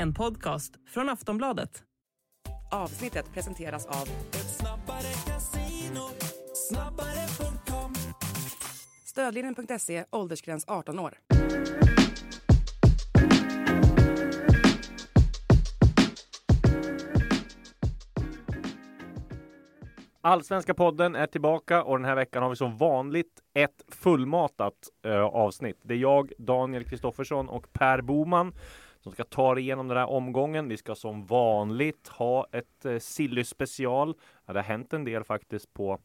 En podcast från Aftonbladet. Avsnittet presenteras av Stödlinjen.se, åldersgräns 18 år. Allsvenska podden är tillbaka och den här veckan har vi som vanligt ett fullmatat eh, avsnitt. Det är jag, Daniel Kristoffersson och Per Boman som ska ta er igenom den här omgången. Vi ska som vanligt ha ett eh, Silly special. Ja, det har hänt en del faktiskt på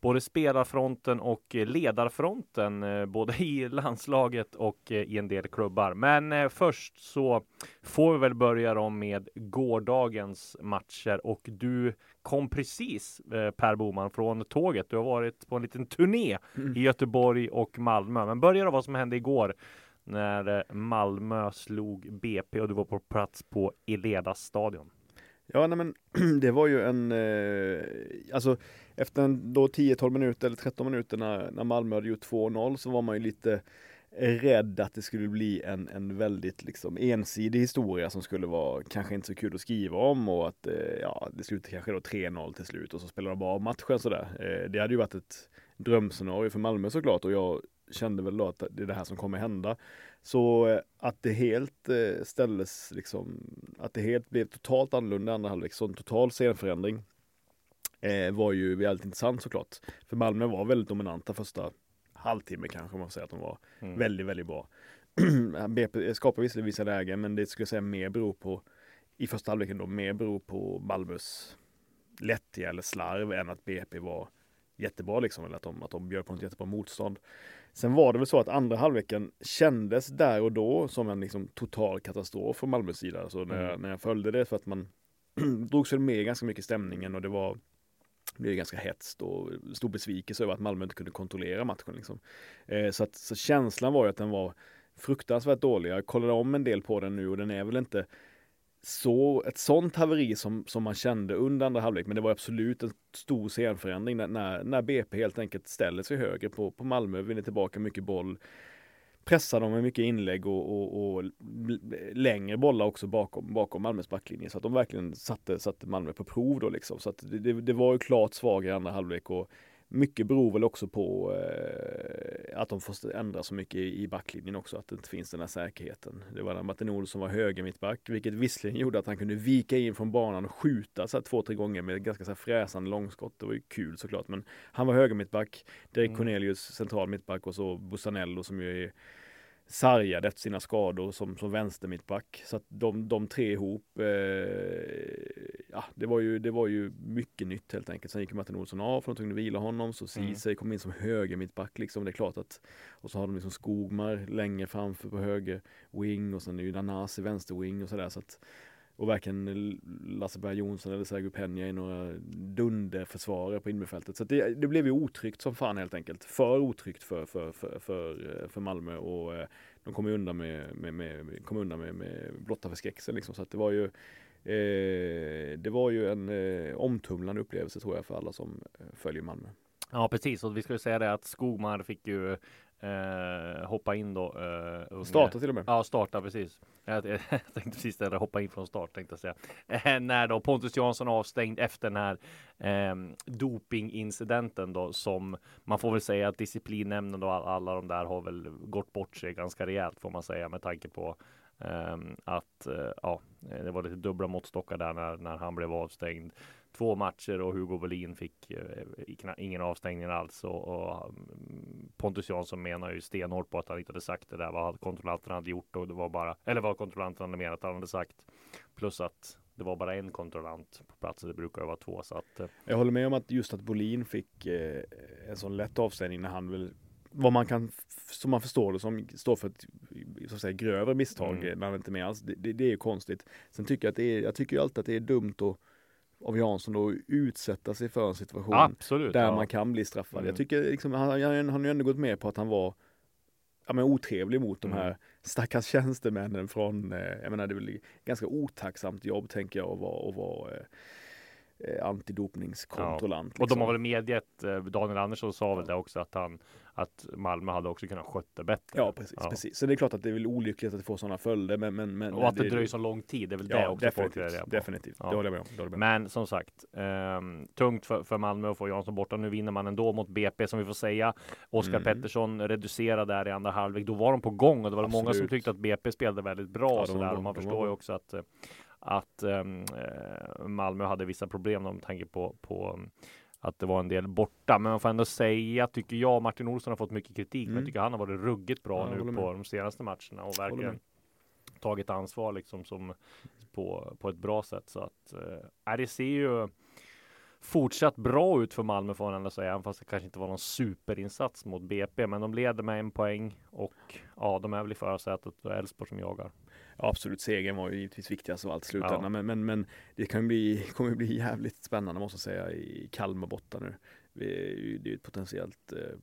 både spelarfronten och eh, ledarfronten, eh, både i landslaget och eh, i en del klubbar. Men först så får vi väl börja då med gårdagens matcher och du kom precis Per Boman från tåget. Du har varit på en liten turné i Göteborg och Malmö. Men börja då vad som hände igår när eh, Malmö slog BP och du var på plats på Eleda stadion. Ja, nej men det var ju en, eh, alltså efter en då 10-12 minuter eller 13 minuter när, när Malmö hade gjort 2-0 så var man ju lite rädd att det skulle bli en, en väldigt liksom ensidig historia som skulle vara kanske inte så kul att skriva om och att eh, ja, det slutade kanske då 3-0 till slut och så spelade de bara av matchen sådär. Eh, det hade ju varit ett drömscenario för Malmö såklart och jag kände väl då att det är det här som kommer hända. Så eh, att det helt eh, ställdes liksom, att det helt blev totalt annorlunda i andra halvlek, så en total scenförändring eh, var ju väldigt intressant såklart. För Malmö var väldigt dominanta första halvtimme kanske man säger att de var Mm. väldigt, väldigt bra. BP skapade visserligen vissa lägen, men det skulle jag säga mer beror på, i första halvleken då, mer beror på Malmös lättja eller slarv än att BP var jättebra liksom, eller att de, att de bjöd på ett jättebra motstånd. Sen var det väl så att andra halvleken kändes där och då som en liksom total katastrof från Malmös sida. Så när, jag, Mm. när jag följde det för att man drogs väl med ganska mycket i stämningen och det var det blev ganska hetst och stor besvikelse över att Malmö inte kunde kontrollera matchen. Liksom. Eh, så, att, så känslan var ju att den var fruktansvärt dålig. Jag kollade om en del på den nu och den är väl inte så, ett sånt haveri som, som man kände under andra halvlek, men det var absolut en stor scenförändring när, när, när BP helt enkelt ställer sig högre på, på Malmö, vinner tillbaka mycket boll, pressar dem med mycket inlägg och, och, och längre bollar också bakom, bakom Malmös backlinje, så att de verkligen satte, satte Malmö på prov då liksom. Så att det, det, det var ju klart svagare i andra halvlek och mycket beror väl också på eh, att de får ändra så mycket i, i backlinjen också, att det inte finns den här säkerheten. Det var Martin Olsson var höger mittback, vilket visserligen gjorde att han kunde vika in från banan och skjuta så här, två, tre gånger med ganska så här, fräsande långskott. Det var ju kul såklart, men han var höger mittback, Derek Mm. Cornelius central mittback och så Bussanello som ju är sargad efter sina skador som, som vänster mittback. Så att de, de tre ihop, eh, ja det var, ju, det var ju mycket nytt helt enkelt. Sen gick Martin Olsson av för de tvungna vila honom. Så Mm. Ceesay kom in som höger mittback liksom. Det är klart att, och så har de liksom Skogmar längre framför på höger wing och sen är ju Nanasi vänster wing och sådär. Så att, och varken Lasse Berg Jonsson eller Sergio Peña är några dunderförsvarare på innerfältet. Så det, det blev ju otryggt som fan helt enkelt. För otryggt för, för, för, för, för Malmö och eh, de kom ju undan med, med, med, kom undan med, med blotta förskräckelsen liksom. Så att det var ju eh, det var ju en eh, omtumlande upplevelse tror jag för alla som eh, följer Malmö. Ja, precis. Och vi skulle säga det att Skogmar fick ju eh, hoppa in då. Eh, Starta till och med. Ja, starta precis. Jag, jag tänkte precis det, hoppa in från start tänkte jag säga. Eh, när då Pontus Jansson avstängd efter den här eh, dopingincidenten då som man får väl säga att disciplinnämnden och all, alla de där har väl gått bort sig ganska rejält får man säga med tanke på ehm, att eh, ja, det var lite dubbla måttstockar där när, när han blev avstängd. Två matcher och Hugo Bolin fick eh, ingen avstängning alls och, och mm, Pontus Jansson menar ju stenhårt på att han inte hade sagt det där vad kontrollanterna hade gjort och det var bara eller vad kontrollanterna hade menat att han hade sagt. Plus att det var bara en kontrollant på plats. Det brukar vara två så att eh, Jag håller med om att just att Bolin fick eh, en sån lätt avstängning när han väl vad man kan, som man förstår det som, står för ett så att säga, grövre misstag Mm. när han inte med alls. Det, det, det är ju konstigt. Sen tycker jag att det är, jag tycker ju alltid att det är dumt att, av Jansson då, utsätta sig för en situation absolut. där ja. man kan bli straffad. Mm. Jag tycker liksom, han, han, han har ju ändå gått med på att han var ja, men otrevlig mot de Mm. här stackars tjänstemännen från, eh, jag menar det är väl ganska otacksamt jobb tänker jag att vara, att vara eh, eh, antidopningskontrollant. Och de liksom. har väl medgett, eh, Daniel Andersson sa väl det också att han att Malmö hade också kunnat skött det bättre. Ja, precis, Ja. precis. Så det är klart att det är väl olyckligt att det får sådana följder, men, men, men Och att det dröjer så lång tid, det är väl det Ja, också folk definitivt. på. definitivt. Ja. Det håller jag med om. Det jag med. Men som sagt, ehm, tungt för, för Malmö att få Jansson borta. Nu vinner man ändå mot BP som vi får säga. Oskar Mm. Pettersson reducerade där i andra halvlek. Då var de på gång och det var många som Absolut. tyckte att BP spelade väldigt bra. Ja, och de sådär. bra. Man De förstår ju också att eh, att ehm, eh, Malmö hade vissa problem om tanke på, på um, att det var en del borta. Men man får ändå säga, tycker jag, Martin Olsson har fått mycket kritik. Men jag Mm. tycker han har varit ruggigt bra Ja, nu på med. de senaste matcherna och verkligen med. tagit ansvar liksom som på, på ett bra sätt. Så att eh, det ser ju fortsatt bra ut för Malmö får man ändå säga, även fast det kanske inte var någon superinsats mot BP. Men de leder med en poäng och ja, de är väl i förarsätet och Elfsborg som jagar. Absolut, segern var ju givetvis viktigast av allt i slutändan. Ja. Men, men, men det kan bli, kommer bli jävligt spännande måste jag säga i Kalmar borta nu. Vi Det är ju ett potentiellt eh,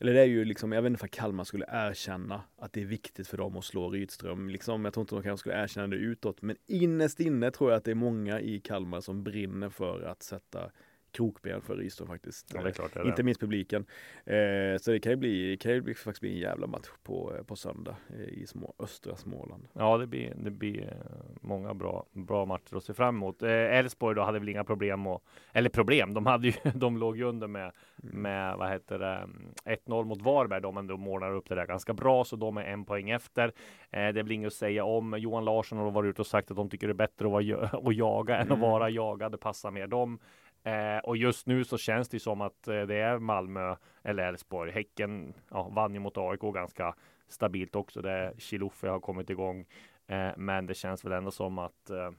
eller det är ju liksom, jag vet inte om Kalmar skulle erkänna att det är viktigt för dem att slå Rydström. Liksom, jag tror inte de kanske skulle erkänna det utåt, men innerst inne tror jag att det är många i Kalmar som brinner för att sätta krokben för Rydström faktiskt. Ja, klart Inte det. minst publiken. Eh, så det kan ju bli, kan ju faktiskt bli en jävla match på, på söndag eh, i små, östra Småland. Ja, det blir, det blir eh, många bra, bra matcher att se fram emot. Eh, Elfsborg då hade väl inga problem och, eller problem, de hade ju, de låg ju under med, Mm. med vad heter det, mm, 1-0 mot Varberg de målar upp det där ganska bra, så de är en poäng efter. Eh, det väl inget att säga om. Johan Larsson har varit ute och sagt att de tycker det är bättre att, vara, att jaga än att Mm. vara jagad. Det passar mer dem. Eh, och just nu så känns det som att eh, det är Malmö eller Elfsborg. Häcken ja, vann ju mot AIK ganska stabilt också. Det Chilufya har kommit igång. Eh, men det känns väl ändå som att eh,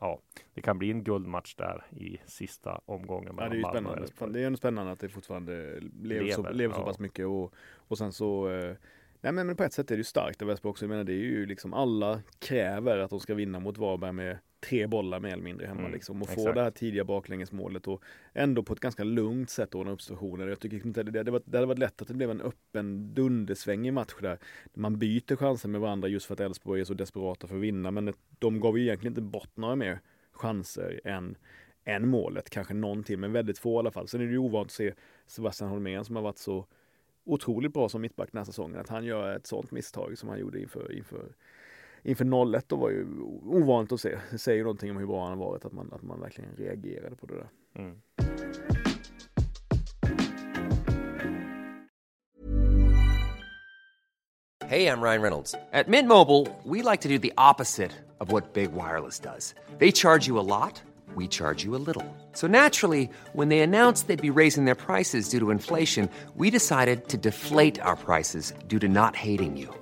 ja, det kan bli en guldmatch där i sista omgången. Ja, det är ju spännande. Det är ju spännande att det fortfarande lever, så, Lever, lever så ja. pass mycket och, och sen så eh, Nej men på ett sätt är det ju starkt av Elfsborg också. Jag menar det är ju liksom alla kräver att de ska vinna mot Varberg med tre bollar mer eller mindre hemma Mm, liksom. Och få exakt. det här tidiga baklängesmålet och ändå på ett ganska lugnt sätt ordna upp situationer. Jag tycker inte det, det, var, det hade varit lätt att det blev en öppen dundersvängig match där. Man byter chanser med varandra just för att Elfsborg är så desperata för att vinna. Men de gav ju egentligen inte bort några mer chanser än än målet, kanske någon till, men väldigt få i alla fall. Sen är det ju ovant att se Sebastian Holmén som har varit så otroligt bra som mittback den här säsongen, att han gör ett sånt misstag som han gjorde inför, inför, inför 01 då var ju ovanligt att se. Det säger ju någonting om hur bra han har varit, att man, att man verkligen reagerade på det där. Mm. Hey, I'm Ryan Reynolds. At Mint Mobile, we like to do the opposite of what Big Wireless does. They charge you a lot, we charge you a little. So naturally, when they announced they'd be raising their prices due to inflation, we decided to deflate our prices due to not hating you.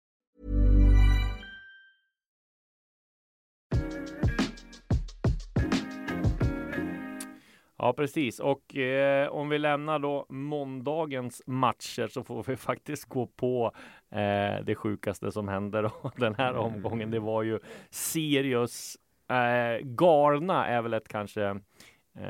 Ja, precis. Och eh, om vi lämnar då måndagens matcher så får vi faktiskt gå på eh, det sjukaste som hände då, den här omgången. Det var ju Sirius eh, galna är väl ett kanske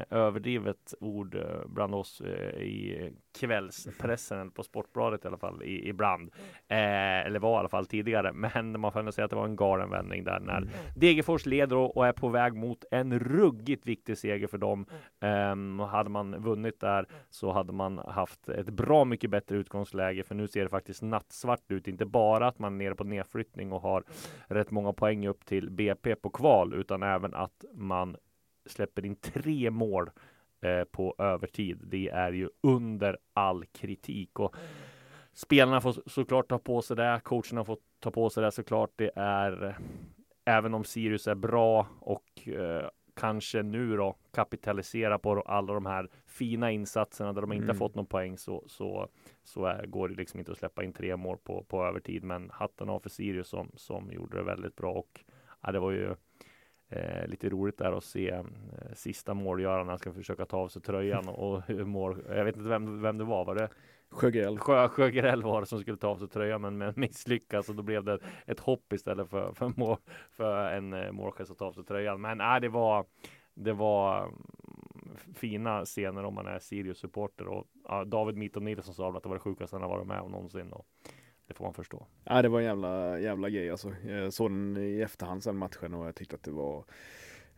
överdrivet ord eh, bland oss eh, i kvällspressen på Sportbladet i alla fall i, ibland. Eh, eller var i alla fall tidigare. Men man får ändå säga att det var en galen vändning där när Degerfors leder och, och är på väg mot en ruggigt viktig seger för dem. Ehm, hade man vunnit där så hade man haft ett bra mycket bättre utgångsläge för nu ser det faktiskt nattsvart ut. Inte bara att man är nere på nedflyttning och har rätt många poäng upp till BP på kval utan även att man släpper in tre mål eh, på övertid. Det är ju under all kritik och spelarna får såklart ta på sig det. Coacherna får ta på sig det såklart. Det är eh, även om Sirius är bra och eh, kanske nu då kapitalisera på alla de här fina insatserna där de inte Mm. fått någon poäng så, så, så är, går det liksom inte att släppa in tre mål på, på övertid. Men hatten av för Sirius som, som gjorde det väldigt bra och ja, det var ju Eh, lite roligt där att se eh, sista målgöraren. Han ska försöka ta av sig tröjan och hur mål. Jag vet inte vem, vem det var. Var det Sjögrell. Sjö, Sjögrell var det som skulle ta av sig tröjan men, men misslyckas och då blev det ett hopp istället för, för, mål, för en eh, målgest att ta av sig tröjan. Men äh, det var det var mm, fina scener om man är Sirius-supporter och ja, David Mitton Nilsson sa att det var det sjukaste han har varit med om någonsin och det får man förstå. Ja, det var en jävla, jävla grej alltså. Jag såg den i efterhand sen matchen och jag tyckte att det var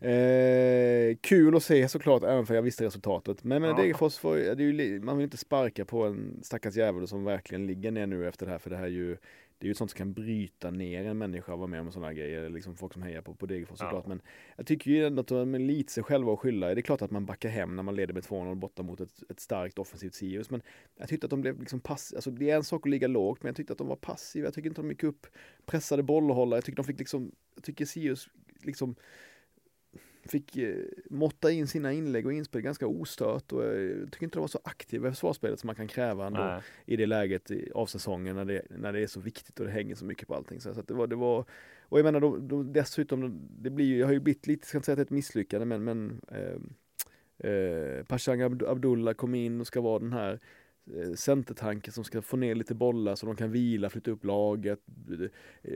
Eh, kul att se såklart, även för jag visste resultatet. Men, men Ja. Degerfors, får, det är ju, man vill inte sparka på en stackars jävel som verkligen ligger ner nu efter det här. För det här är ju, det är ju sånt som kan bryta ner en människa att vara med om sådana grejer. Liksom folk som hejar på, på Degerfors Ja. såklart. Men jag tycker ju ändå att de är lite sig själva att skylla. Det är klart att man backar hem när man leder med 2-0 borta mot ett, ett starkt offensivt Sirius. Men jag tyckte att de blev liksom passiva. Alltså det är en sak att ligga lågt, men jag tyckte att de var passiva. Jag tycker inte de gick upp, pressade bollhållare. Jag tycker de fick liksom, jag tycker Sirius liksom fick eh, måtta in sina inlägg och inspel ganska ostört och jag tycker inte de var så aktiva i försvarsspelet som man kan kräva ändå Nej. i det läget av säsongen när det, när det är så viktigt och det hänger så mycket på allting. Så att det var, det var och jag menar de, de, dessutom, det blir ju, jag har ju blivit lite, ska inte säga att det är ett misslyckande men, men eh, eh, Pashang Abd- Abdullah kom in och ska vara den här eh, centertanken som ska få ner lite bollar så de kan vila, flytta upp laget. Eh,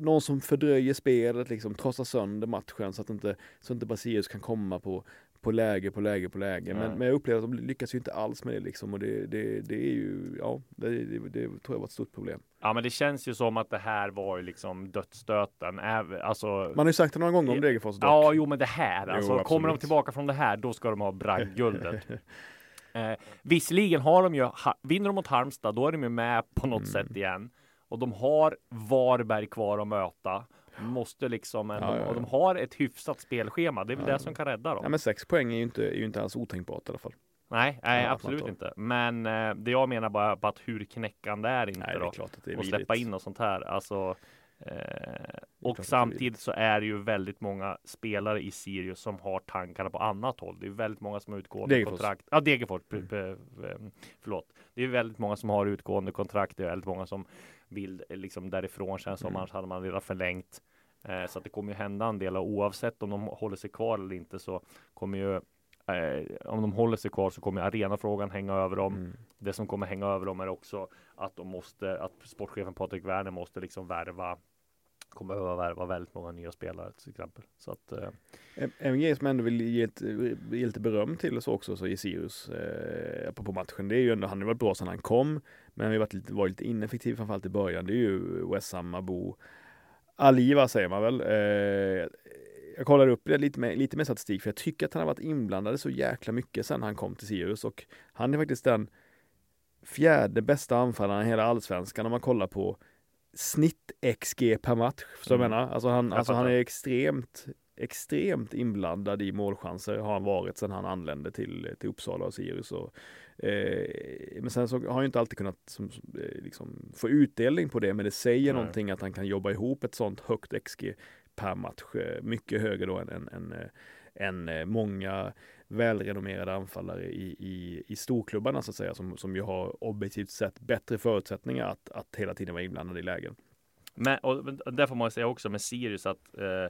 någon som fördröjer spelet, liksom trotsar sönder matchen så att inte, så att inte Brasilius kan komma på, på läge på läge på läge. Men, men jag upplever att de lyckas ju inte alls med det liksom och det, det, det är ju, ja, det, det, det tror jag var ett stort problem. Ja, men det känns ju som att det här var ju liksom dödsstöten. Alltså, Man har ju sagt det några gånger om Degerfors dock. Ja, jo, men det här Jo, alltså. kommer de tillbaka från det här, då ska de ha bragdguldet. eh, visserligen har de ju, vinner de mot Halmstad, då är de ju med på något Mm. sätt igen. Och de har Varberg kvar att möta. De måste liksom, Ja, ja, ja. och de har ett hyfsat spelschema. Det är väl det som kan rädda dem. Ja, men sex poäng är ju inte, är ju inte alls otänkbart i alla fall. nej, nej, absolut inte. Men eh, det jag menar bara på att hur knäckande är inte Nej, det då? är klart att det är och släppa in och sånt här. Alltså, och det är samtidigt så är det ju väldigt många spelare i Sirius som har tankarna på annat håll. Det är väldigt många som har utgående Degerfors. kontrakt. Ja, Degerfors. p- p- eh, Förlåt. Det är väldigt många som har utgående kontrakt. Det är väldigt många som vill eh, liksom därifrån känns som Mm. annars hade man redan förlängt. Eh, så att det kommer ju hända en del och oavsett om de håller sig kvar eller inte så kommer ju eh, om de håller sig kvar så kommer arenafrågan hänga över dem. Mm. Det som kommer hänga över dem är också att de måste, att sportchefen Patrik Werner måste liksom värva kommer behöva värva väldigt många nya spelare till exempel. Så att eh, En- grej som jag ändå vill ge, ett, ge lite beröm till så också så i Sirius eh, på, på matchen. Det är ju ändå, han har varit bra sedan han kom. Men han har varit lite, varit lite ineffektiv framförallt i början. Det är ju Wessam Abu Aliva säger man väl. Eh, jag kollade upp det lite med, lite med statistik för jag tycker att han har varit inblandad så jäkla mycket sedan han kom till Sirius och han är faktiskt den fjärde bästa anfallaren i hela allsvenskan om man kollar på snitt XG per match. Så Mm. jag menar, alltså han, alltså han är extremt extremt inblandad i målchanser har han varit sedan han anlände till, till Uppsala och Sirius. Och, eh, men sen så har han ju inte alltid kunnat som, som, eh, liksom, få utdelning på det, men det säger Nej. någonting att han kan jobba ihop ett sånt högt XG per match. eh, Mycket högre då än, än, än, eh, än eh, många välrenommerade anfallare i, i, i storklubbarna så att säga, som, som ju har objektivt sett bättre förutsättningar att, att hela tiden vara inblandade i lägen. Men, och där får man säga också med Sirius att eh,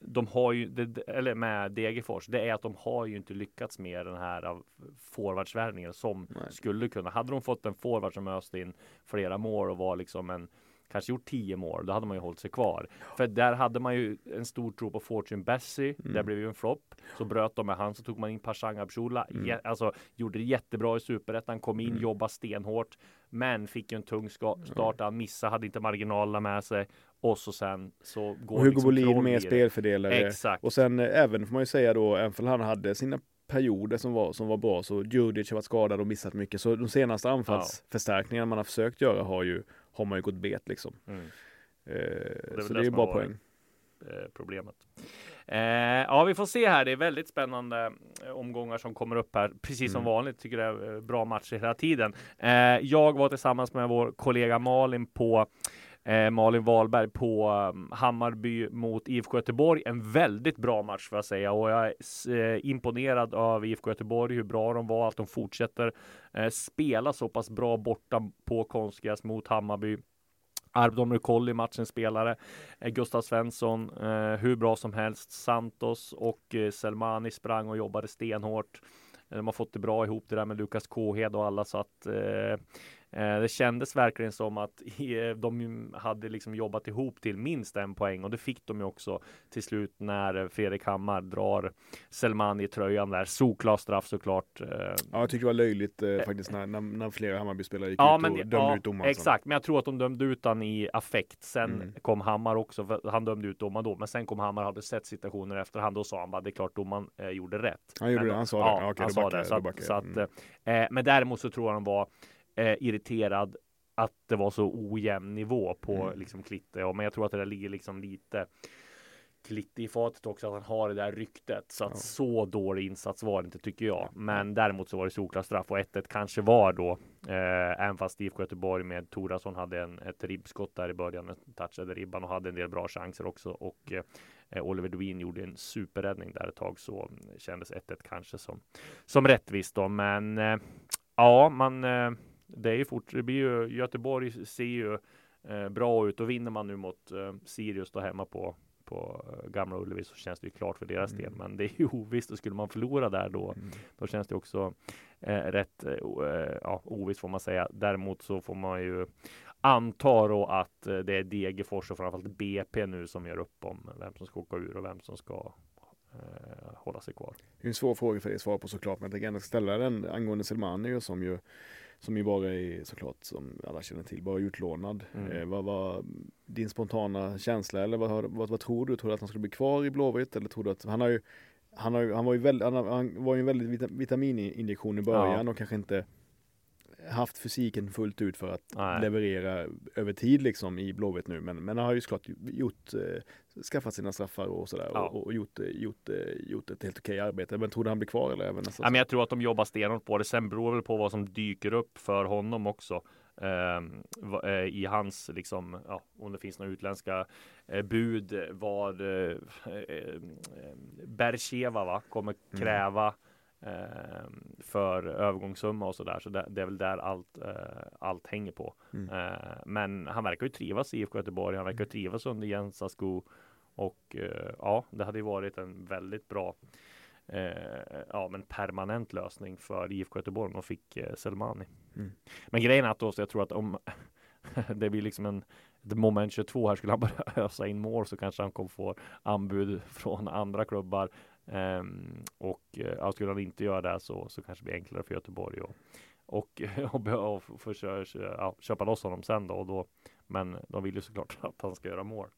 de har ju, det, eller med Degerfors, det är att de har ju inte lyckats med den här av forwardsvärvningen som Nej. skulle kunna. Hade de fått en forward som öste in flera mål och var liksom en kanske gjort tio mål, då hade man ju hållit sig kvar. För där hade man ju en stor tro på Fortune Bessie. Mm. Det blev ju en flopp. Så bröt de med han, så tog man in Pashang Abdullah. Mm. Alltså gjorde det jättebra i superettan, kom in, Mm. jobbade stenhårt. Men fick ju en tung ska- start. Han missade, hade inte marginalerna med sig. Och så sen så går Och Hugo liksom Bolin det. spelfördelare. Exakt. Och sen eh, även får man ju säga då, även om han hade sina perioder som var, som var bra, så Djurdjic har varit skadad och missat mycket. Så de senaste anfallsförstärkningarna man har försökt göra har ju, har man ju gått bet liksom. Mm. Eh, väl så det det är varit. poäng. eh, problemet. Eh, ja, vi får se här. Det är väldigt spännande eh, omgångar som kommer upp här. Precis som Mm. vanligt tycker jag det är eh, bra matcher hela tiden. Eh, jag var tillsammans med vår kollega Malin på eh, Malin Wahlberg på um, Hammarby mot IFK Göteborg. En väldigt bra match får jag säga och jag är eh, imponerad av IFK Göteborg, hur bra de var, att de fortsätter eh, spela så pass bra borta på konstgräs mot Hammarby. Arvdom Rukolli, matchens spelare. Eh, Gustav Svensson, eh, hur bra som helst. Santos och eh, Selmani sprang och jobbade stenhårt. De har fått det bra ihop det där med Lukas Kåhed och alla så att Eh, det kändes verkligen som att eh, de hade liksom jobbat ihop till minst en poäng och det fick de ju också till slut när Fredrik Hammar drar Selmani i tröjan där. Solklar straff såklart. Eh. Ja, jag tycker det var löjligt eh, faktiskt när, när, när flera Hammarby-spelare gick ja, ut men, och dömde ja, ut domaren. Exakt, men jag tror att de dömde ut han i affekt. Sen Mm. kom Hammar också, han dömde ut domaren då, men sen kom Hammar och hade sett situationer efterhand. Då sa han bara det är klart domaren eh, gjorde rätt. Han gjorde men, det, han sa det. Ja, Ja, okej, han sa backar det. Så backar så att, Mm. eh, men däremot så tror jag han var eh, irriterad att det var så ojämn nivå på Mm. liksom Klitte. Ja, men jag tror att det där ligger liksom lite Klitte i fatet också att han har det där ryktet. Så att Ja. så dålig insats var det inte tycker jag. Men däremot så var det solklar straff och 1-1 kanske var då. Eh, även fast IFK Göteborg med Torasson hade en, ett ribbskott där i början. Touchade ribban och hade en del bra chanser också. Och eh, Oliver Dwin gjorde en superräddning där ett tag. Så kändes 1-1 kanske som, som rättvist då. Men eh, ja, man eh, det är ju fort. Det blir ju Göteborg ser ju eh, bra ut och vinner man nu mot eh, Sirius då hemma på på eh, Gamla Ullevi så känns det ju klart för deras Mm. del. Men det är ju ovisst och skulle man förlora där då Mm. då känns det också eh, rätt eh, eh, ja, ovisst får man säga. Däremot så får man ju anta då att eh, det är Degerfors och framförallt BP nu som gör upp om vem som ska åka ur och vem som ska eh, hålla sig kvar. Det är en svår fråga för dig att svara på såklart, men jag tänker ändå ställa den angående Selmani som ju som ju bara är såklart som alla känner till, bara utlånad. Mm. Eh, vad var din spontana känsla eller vad, vad, vad tror du? Tror du att han skulle bli kvar i Blåvitt eller tror du att han har ju han, har han var ju väldigt, han, han var ju en väldigt vita, vitamininjektion i början och kanske inte haft fysiken fullt ut för att Nej. leverera över tid liksom i Blåvitt nu. Men, men han har ju såklart gjort, eh, skaffat sina straffar och sådär Ja. och, och gjort, eh, gjort, eh, gjort ett helt okej arbete. Men tror du han blir kvar eller även nästa Ja, men jag tror att de jobbar stenhårt på det. Sen beror det väl på vad som dyker upp för honom också. Ehm, eh, I hans, liksom, ja, om det finns några utländska eh, bud vad eh, eh, Bercheva va, kommer Mm. kräva eh, för övergångssumma och sådär. Så det, det är väl där allt, eh, allt hänger på. Mm. Eh, men han verkar ju trivas i IFK Göteborg. Han verkar ju trivas under Jens Asko. Och eh, ja, det hade ju varit en väldigt bra ja, men permanent lösning för IFK Göteborg om de fick Selmani. Mm. Men grejen är att då, så jag tror att om det blir liksom en moment 22 här skulle han börja ösa in mål så kanske han kommer få anbud från andra klubbar. Um, och eh, uh, skulle han inte göra det så, så kanske det blir enklare för Göteborg och, och, och, och, och få kö- kö- ja, köpa loss honom sen då, och då. Men de vill ju såklart att han ska göra mål.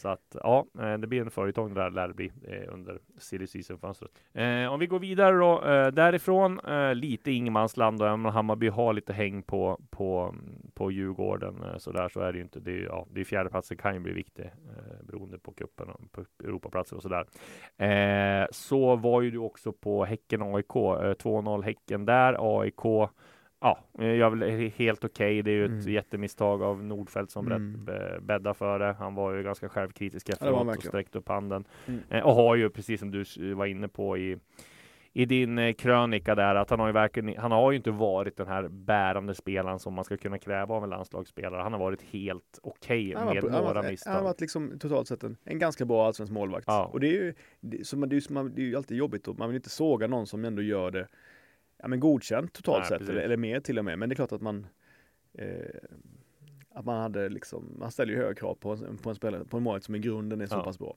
Så att ja, eh, det blir en följetong där lär det bli eh, under silly season-fönstret. Eh, om vi går vidare då eh, därifrån, eh, lite ingenmansland och även om Hammarby har lite häng på, på, på Djurgården eh, så där så är det ju inte. Det är, ja, det är fjärdeplatsen kan ju bli viktig eh, beroende på cupen och på Europaplatser och sådär. Eh, så var ju du också på Häcken-AIK, eh, 2-0 Häcken där, AIK Ja, eh, gör väl helt okej. Det är ju ett Mm. jättemisstag av Nordfeldt som Mm. mm. bäddar för det. Han var ju ganska självkritisk var efteråt han och sträckte upp handen. Mm. Eh, och har ju, precis som du var inne på i, i din eh, krönika där, att han har ju verkligen, han har ju inte varit den här bärande spelaren som man ska kunna kräva av en landslagsspelare. Han har varit helt okej har med varit- han några varit- misstag. Han har varit liksom totalt sett en, en ganska bra allsvensk målvakt. Ja. Och det är ju, det, så man, det är ju, det är ju alltid jobbigt och man vill inte såga någon som ändå gör det ja, men godkänt totalt Nej, sett, eller, eller mer till och med. Men det är klart att man eh, att man hade liksom, man ställer ju höga krav på en, på en spelare, på en målvakt som i grunden är så Ja. pass bra.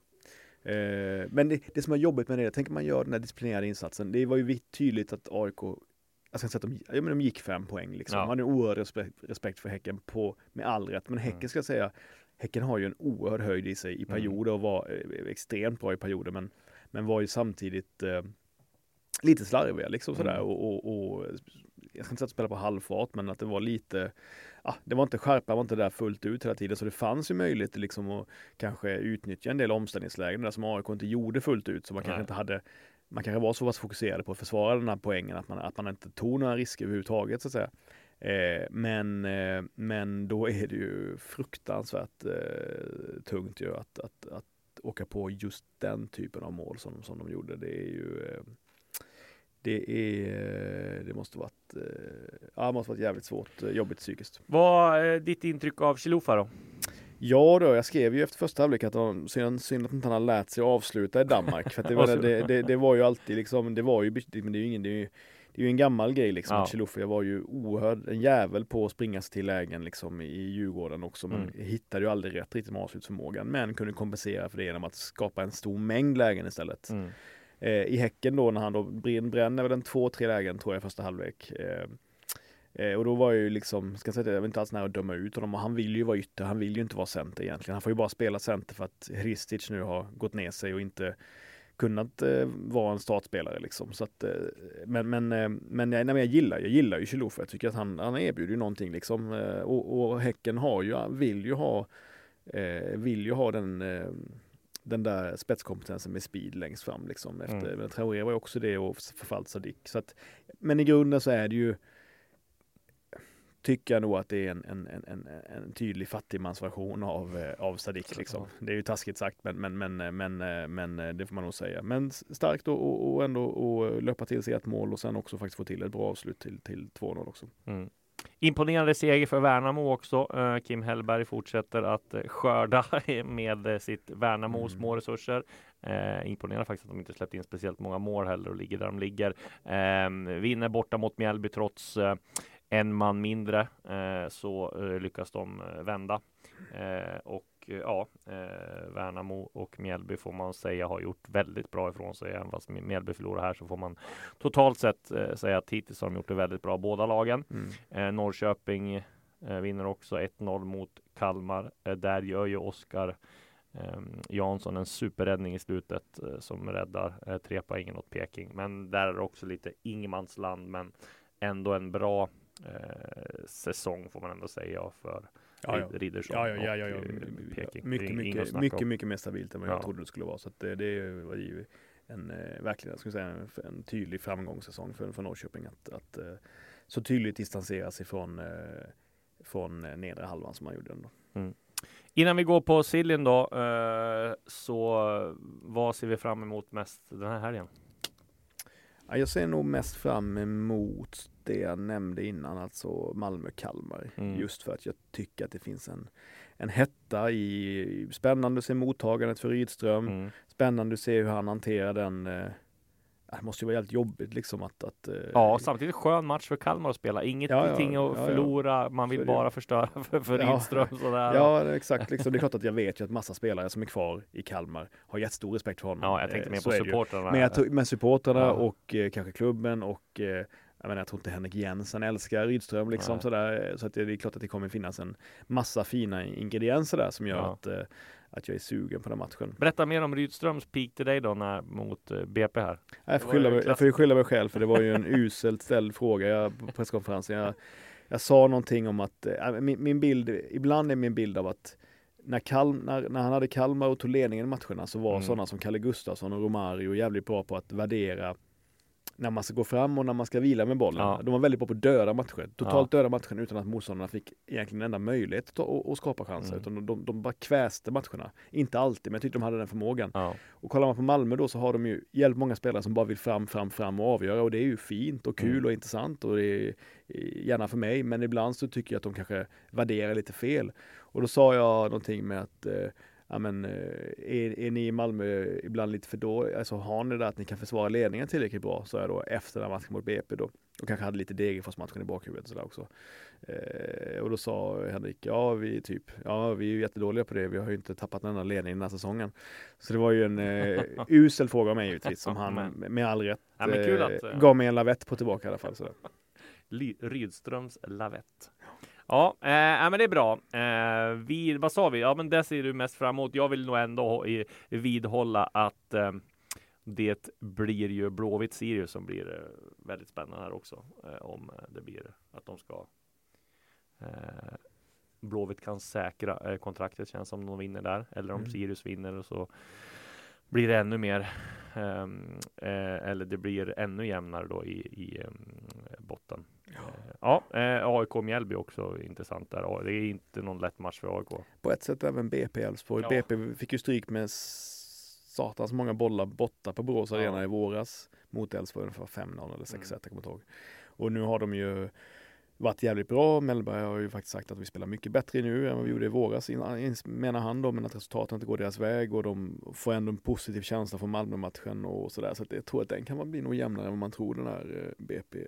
Eh, men det, det som är jobbigt med det, tänker man gör den här disciplinerade insatsen, det var ju tydligt att AIK jag ska inte säga att de, ja, men de gick fem poäng liksom. Ja. Man hade en oerhörd respekt, respekt för Häcken på, med all rätt. Men Häcken Mm. ska jag säga, Häcken har ju en oerhörd höjd i sig i perioder och var eh, extremt bra i perioder men, men var ju samtidigt eh, lite slarviga liksom sådär Mm. och, och, och jag ska inte säga att spela på halvfart men att det var lite Ja, det var inte skärpa, var inte där fullt ut hela tiden så det fanns ju möjlighet liksom att kanske utnyttja en del omställningslägen där som AIK inte gjorde fullt ut så man kanske Nej. inte hade man kanske var så pass fokuserade på att försvara den här poängen att man, att man inte tog några risker överhuvudtaget så att säga. Eh, men, eh, men då är det ju fruktansvärt eh, tungt ju att, att, att åka på just den typen av mål som, som de gjorde. Det är ju eh, det är, det måste varit, eh, ja, måste varit jävligt svårt, eh, jobbigt psykiskt. Vad är ditt intryck av Chilufa då? Ja då, jag skrev ju efter första halvlek att de, synd, synd att inte han har lärt sig att avsluta i Danmark. För det, var, det, det, det var ju alltid liksom, det var ju, men det är ju ingen, det är ju, det är ju en gammal grej liksom. Ja. Chilufya var ju oerhörd, en jävel på att springa sig till lägen liksom i Djurgården också. Men Mm. hittade ju aldrig rätt riktigt med avslutsförmågan. Men kunde kompensera för det genom att skapa en stor mängd lägen istället. Mm. Eh, I Häcken då när han då bränner väl en två, tre lägen tror jag i första halvlek. Eh, eh, och då var jag ju liksom, ska jag säga det, jag var inte alls nära att döma ut honom och han vill ju vara ytter, han vill ju inte vara center egentligen. Han får ju bara spela center för att Hristic nu har gått ner sig och inte kunnat eh, vara en startspelare liksom. Så att, eh, men, men, eh, men, nej, men jag gillar, jag gillar ju Chilufya, Jag tycker att han, han erbjuder ju någonting liksom. Eh, och, och Häcken har ju, vill ju ha, eh, vill ju ha den eh, den där spetskompetensen med speed längst fram liksom. Efter, Mm. men Traoré var också det och förfallt Sadik. Så att, men i grunden så är det ju tycker jag nog att det är en, en, en, en, tydlig fattigmansversion av, eh, av Sadik. Liksom. Det är ju taskigt sagt men, men, men, eh, men, eh, men det får man nog säga. Men starkt och, och, och ändå och löpa till sig ett mål och sen också faktiskt få till ett bra avslut till, till 2-0 också. Mm. Imponerande seger för Värnamo också. Eh, Kim Hellberg fortsätter att eh, skörda med eh, sitt Värnamos Mm. små resurser. Eh, imponerande faktiskt att de inte släppt in speciellt många mål heller och ligger där de ligger. Eh, vinner borta mot Mjällby trots eh, en man mindre eh, så lyckas de vända. Eh, och eh, ja, eh, Värnamo och Mjällby får man säga har gjort väldigt bra ifrån sig. Även fast Mjällby förlorar här så får man totalt sett eh, säga att hittills har de gjort det väldigt bra båda lagen. Mm. Eh, Norrköping eh, vinner också 1-0 mot Kalmar. Eh, där gör ju Oskar eh, Jansson en superräddning i slutet som räddar eh, tre poängen åt Peking. Men där är det också lite ingenmansland, men ändå en bra eh, säsong får man ändå säga för Ja, ja. Rid- Riddersson Ja, ja, ja, och eh, Peking. Mycket, mycket, mycket, mycket mer stabilt än vad Ja. jag trodde det skulle vara. Så det, det var ju en, eh, verkligen, jag säga, en, en tydlig framgångssäsong för, för Norrköping att, att så tydligt distansera sig från, från nedre halvan som man gjorde ändå. Innan vi går på Siljen då, så vad ser vi fram emot mest den här helgen? Ja, jag ser nog mest fram emot det jag nämnde innan, alltså Malmö-Kalmar. Mm. Just för att jag tycker att det finns en, en hetta i, spännande att se mottagandet för Rydström, Mm. spännande att se hur han hanterar den. Eh, det måste ju vara helt jobbigt liksom att, att eh, Ja, samtidigt skön match för Kalmar att spela. Ingenting Ja, ja, att ja, ja. förlora. Man vill bara förstöra för, för Ja. Rydström. Sådär. Ja, exakt. Liksom, det är klart att jag vet ju att massa spelare som är kvar i Kalmar har jättestor respekt för honom. ja, jag tänkte Eh, mer så på supportrarna. Men jag tror, med supportrarna Ja. och eh, kanske klubben och eh, jag, menar, jag tror inte Henrik Jensen älskar Rydström liksom Nej. sådär. Så att det, det är klart att det kommer finnas en massa fina ingredienser där som gör Ja. att, eh, att jag är sugen på den matchen. Berätta mer om Rydströms peak till dig då när, mot eh, BP här. Jag får, skylla jag får ju skylla mig själv för det var ju en uselt ställd fråga jag, på presskonferensen. Jag, jag sa någonting om att eh, min, min bild, ibland är min bild av att när, Kalm, när, när han hade Kalmar och tog ledningen i matcherna så var Mm. sådana som Kalle Gustafsson och Romario jävligt bra på att värdera när man ska gå fram och när man ska vila med bollen. Ja. De var väldigt bra på döda matcher. Totalt döda matchen utan att motståndarna fick egentligen en enda möjlighet att, att, skapa chanser. Mm. Utan de, de, de bara kväste matcherna. Inte alltid, men jag tyckte de hade den förmågan. Ja. Och kollar man på Malmö då så har de ju jävligt många spelare som bara vill fram, fram, fram och avgöra och det är ju fint och kul Mm. och intressant och det är eh, gärna för mig men ibland så tycker jag att de kanske värderar lite fel. Och då sa jag någonting med att eh, ja, men, eh, är, är ni i Malmö ibland lite för dåliga? Alltså har ni det att ni kan försvara ledningen tillräckligt bra? Så jag då efter den matchen mot BP då. Och kanske hade lite Degerfors-matchen i bakhuvudet sådär också. Eh, och då sa Henrik, ja vi typ, ja vi är ju jättedåliga på det. Vi har ju inte tappat en enda ledning den här säsongen. Så det var ju en eh, usel fråga av mig givetvis som han med all rätt Ja, att, eh, gav mig en lavett på tillbaka i alla fall. Sådär. Rydströms lavett. Ja, eh, ja, men det är bra. Eh, vi, vad sa vi? Ja, men det ser du mest fram emot. Jag vill nog ändå vidhålla att eh, det blir ju Blåvitt Sirius som blir eh, väldigt spännande här också. Eh, om det blir att de ska eh, Blåvitt kan säkra eh, kontraktet känns som de vinner där. Eller om Mm. Sirius vinner och så blir det ännu mer eller det blir ännu jämnare då i, i botten. Ja, eh, AIK Mjällby också intressant där. Ja, Det är inte någon lätt match för AIK. På ett sätt även BP Elfsborg. Ja. BP fick ju stryk med satans många bollar borta på Borås Ja. Arena i våras mot Elfsborg för 5-0 eller 6-1, Mm. jag kommer inte ihåg. Och nu har de ju varit jävligt bra. Mellberg har ju faktiskt sagt att vi spelar mycket bättre nu än vad vi gjorde i våras, menar han då, men att resultaten inte går deras väg och de får ändå en positiv känsla från Malmö-matchen och sådär. Så att jag tror att den kan bli nog jämnare än vad man tror, den här eh, BP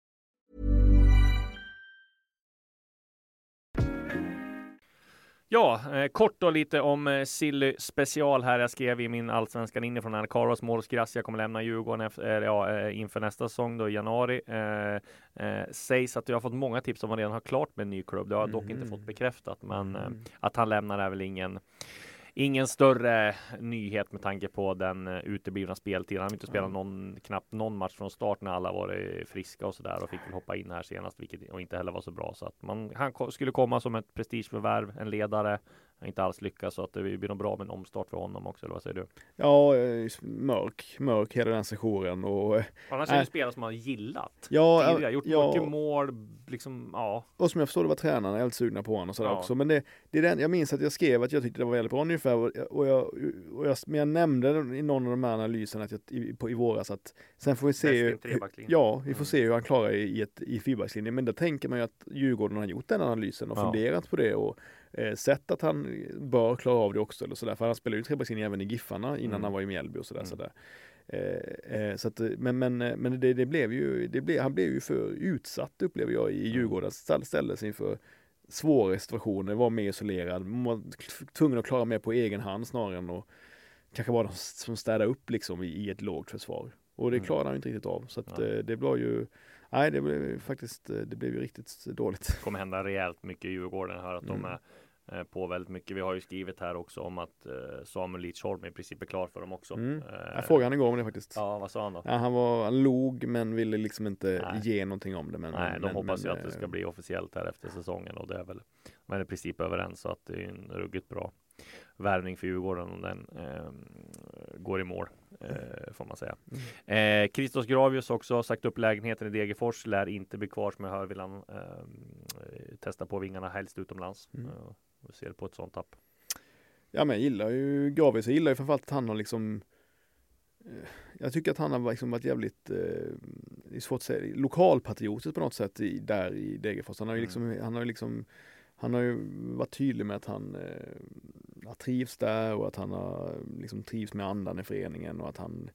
Ja, eh, kort och lite om eh, Silly special här. Jag skrev i min allsvenskan inifrån när Carlos Moros Gracia kommer lämna Djurgården efter, ja, eh, inför nästa säsong då i januari. Eh, eh, sägs att jag har fått många tips om han redan har klart med en ny klubb. Det har jag dock inte fått bekräftat, men eh, Mm. att han lämnar är väl ingen Ingen större nyhet med tanke på den eh, uteblivna speltiden. Han har inte spelat någon, knappt någon match från start när alla varit friska och sådär och fick väl hoppa in här senast, vilket och inte heller var så bra. Så att man, han skulle komma som ett prestigeförvärv, en ledare. Har inte alls lyckats så att det blir nog bra med en omstart för honom också. Eller vad säger du? Ja, mörk, mörk hela den sessionen och eh, Annars är det spelare som har gillat. ja, tidigare, gjort ja, mycket mål, liksom ja. Och som jag förstår det var tränarna väldigt sugna på honom och sådär Ja. också. Men det, det är den, jag minns att jag skrev att jag tyckte det var väldigt bra ungefär. Och jag, och jag, och jag, men jag nämnde i någon av de här analyserna att jag, i, på, i våras att sen får vi se. Hur-. Ja, vi får Mm. se hur han klarar i, i, ett, i fyrbackslinjen. Men då tänker man ju att Djurgården har gjort den analysen och Ja. funderat på det och eh, sett att han bör klara av det också. Eller sådär. För han spelade ju trebackslinje även i Giffarna innan Mm. han var i Mjällby och sådär. Mm. sådär. Eh, eh, så att, men men, eh, men det, det blev ju, det blev, han blev ju för utsatt upplever jag i Djurgården. Ställ, ställdes inför svåra situationer, var mer isolerad, man var tvungen att klara mer på egen hand snarare än att kanske vara de som städar upp liksom i, i ett lågt försvar. Och det Mm. klarade han inte riktigt av. Så att, Ja. eh, det blev ju, nej det blev faktiskt, det blev ju riktigt dåligt. kommer hända rejält mycket i Djurgården. Hör att de Mm. är eh, på väldigt mycket. Vi har ju skrivit här också om att eh, Samuel Lidsholm i princip är klar för dem också. Mm. Eh, Jag frågade han igår om det faktiskt. Ja, vad sa han då? Ja, han, var, han log men ville liksom inte Nej. ge någonting om det. Men, Nej, de men, hoppas men, ju att det ska eh, bli officiellt här efter säsongen och det är väl man är i princip överens så att det är en ruggigt bra värvning för Djurgården om den eh, går i mål eh, får man säga. Mm. Eh, Christos Gravius också har sagt upp lägenheten i Degerfors lär inte bli kvar som jag hör vill han eh, testa på vingarna helst utomlands. Mm. Vi ser på ett sånt tapp. Ja men jag gillar ju Gravis, jag gillar ju framförallt att han har liksom eh, Jag tycker att han har liksom varit jävligt, eh, det är svårt att säga, lokalpatriotisk på något sätt i, där i Degerfors. Han har ju Mm. liksom, han har liksom Han har ju varit tydlig med att han eh, trivs där och att han har liksom trivs med andan i föreningen och att han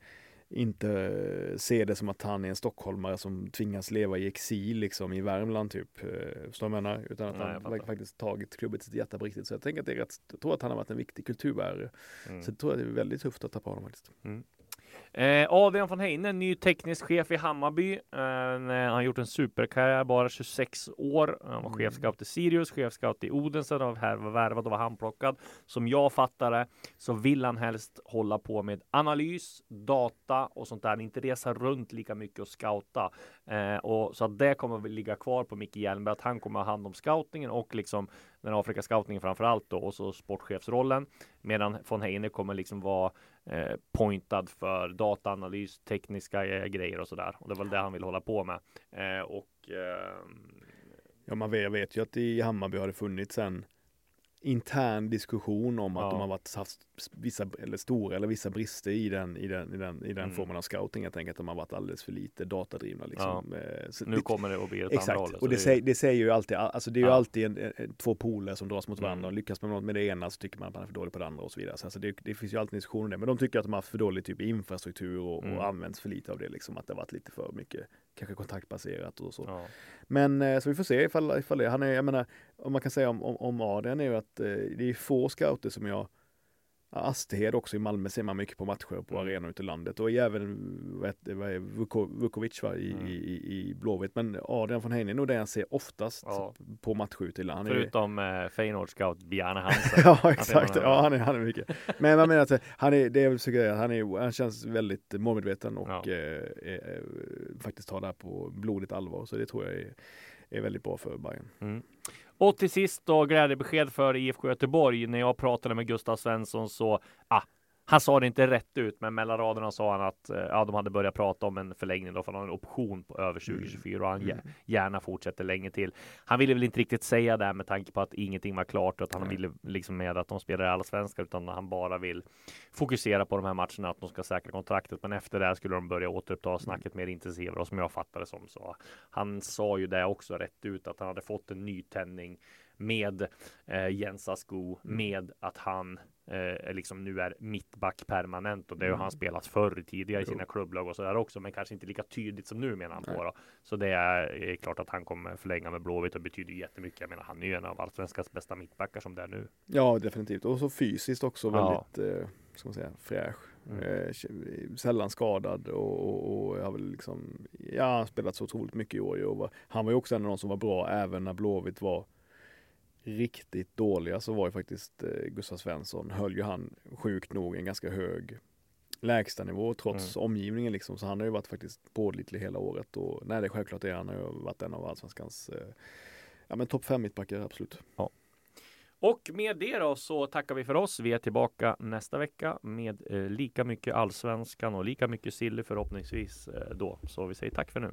inte ser det som att han är en stockholmare som tvingas leva i exil liksom i Värmland typ. eh, Förstår du menar? Utan att Nej, han faktiskt tagit klubben till sitt hjärta på riktigt. Så jag tänker att det är rätt, jag tror att han har varit en viktig kulturbärare. Mm. Så jag tror att det är väldigt tufft att tappa honom faktiskt. Eh, Adrian von Heine, ny teknisk chef i Hammarby. Eh, han har gjort en superkarriär, bara 26 år. Han var Mm. chefscout i Sirius, chefscout i Odense, och här var värvad och var handplockad. Som jag fattar det så vill han helst hålla på med analys, data och sånt där. Inte resa runt lika mycket och scouta. Eh, och så att det kommer väl ligga kvar på Micke Hjelmberg, att han kommer ha hand om scoutingen och liksom den Afrika-scoutingen framför allt då och så sportchefsrollen. Medan von Heine kommer liksom vara eh, pointad för dataanalys, tekniska eh, grejer och sådär. Och det var väl det han vill hålla på med. Eh, och eh, Ja, man vet, jag vet ju att i Hammarby har det funnits en intern diskussion om att Ja. de har varit, haft vissa, eller stora eller vissa brister i den, i den, i den, i den Mm. formen av scouting. Jag tänker att de har varit alldeles för lite datadrivna. Liksom. Eh, så nu det- kommer det att bli ett Exakt, andra hållet. och det, säger, det säger ju alltid, alltså det är ju Ja. alltid en, två poler som dras mot varandra Mm. och lyckas man med något med det ena så tycker man att man är för dålig på det andra och så vidare. Så alltså det, det finns ju alltid en diskussion om det, men de tycker att de har haft för dålig typ infrastruktur och, Mm. och används för lite av det liksom, att det har varit lite för mycket kanske kontaktbaserat och så. ja. Men eh, så vi får se ifall, ifall det, han är, jag menar, om man kan säga om, om, om Adrian är ju att eh, det är få scouter som jag Astehed också i Malmö ser man mycket på matcher på Mm. arenor ute i landet och även Vukovic va, i, Mm. i, i Blåvitt. Men Adrian von Heine är nog den jag ser oftast Ja. på matcher ute i landet. Han är- Förutom eh, Feyenoord scout Bjarne Hansen. Ja exakt, man- ja han är, han är mycket. Men jag menar att han är, det jag vill säga, han, är, han känns väldigt målmedveten och Ja. eh, eh, faktiskt tar det här på blodigt allvar. Så det tror jag är, är väldigt bra för Bayern. Mm. Och till sist då glädjebesked för IFK Göteborg. När jag pratade med Gustav Svensson så, ah, han sa det inte rätt ut, men mellan raderna sa han att eh, ja, de hade börjat prata om en förlängning då, för han har en option på över 2024 och han Mm. gär- gärna fortsätter länge till. Han ville väl inte riktigt säga det med tanke på att ingenting var klart och att han Nej. ville liksom med att de spelar i allsvenskan utan han bara vill fokusera på de här matcherna, att de ska säkra kontraktet. Men efter det här skulle de börja återuppta snacket mer intensivare och som jag fattade det som så. Han sa ju det också rätt ut att han hade fått en ny tändning med eh, Jens Asko, med att han eh, liksom nu är mittback permanent och det har han spelat förr tidigare i Jo. sina klubblag och så där också, men kanske inte lika tydligt som nu menar han Nej. på. Då. Så det är, är klart att han kommer förlänga med Blåvitt och betyder jättemycket. Jag menar, han är ju en av allsvenskans bästa mittbackar som det är nu. Ja definitivt och så fysiskt också Ja. väldigt, eh, ska man säga, fräsch. Mm. Eh, sällan skadad och, och, och har väl liksom, ja han spelat så otroligt mycket i år ju och var, han var ju också en av de som var bra även när Blåvitt var riktigt dåliga så var ju faktiskt eh, Gustav Svensson, höll ju han sjukt nog en ganska hög lägstanivå trots omgivningen liksom. Så han har ju varit faktiskt pålitlig hela året och nej det är självklart är han har ju varit en av allsvenskans eh, ja men topp fem mittbackar absolut. Och med det då så tackar vi för oss. Vi är tillbaka nästa vecka med eh, lika mycket allsvenskan och lika mycket silly förhoppningsvis eh, då. Så vi säger tack för nu.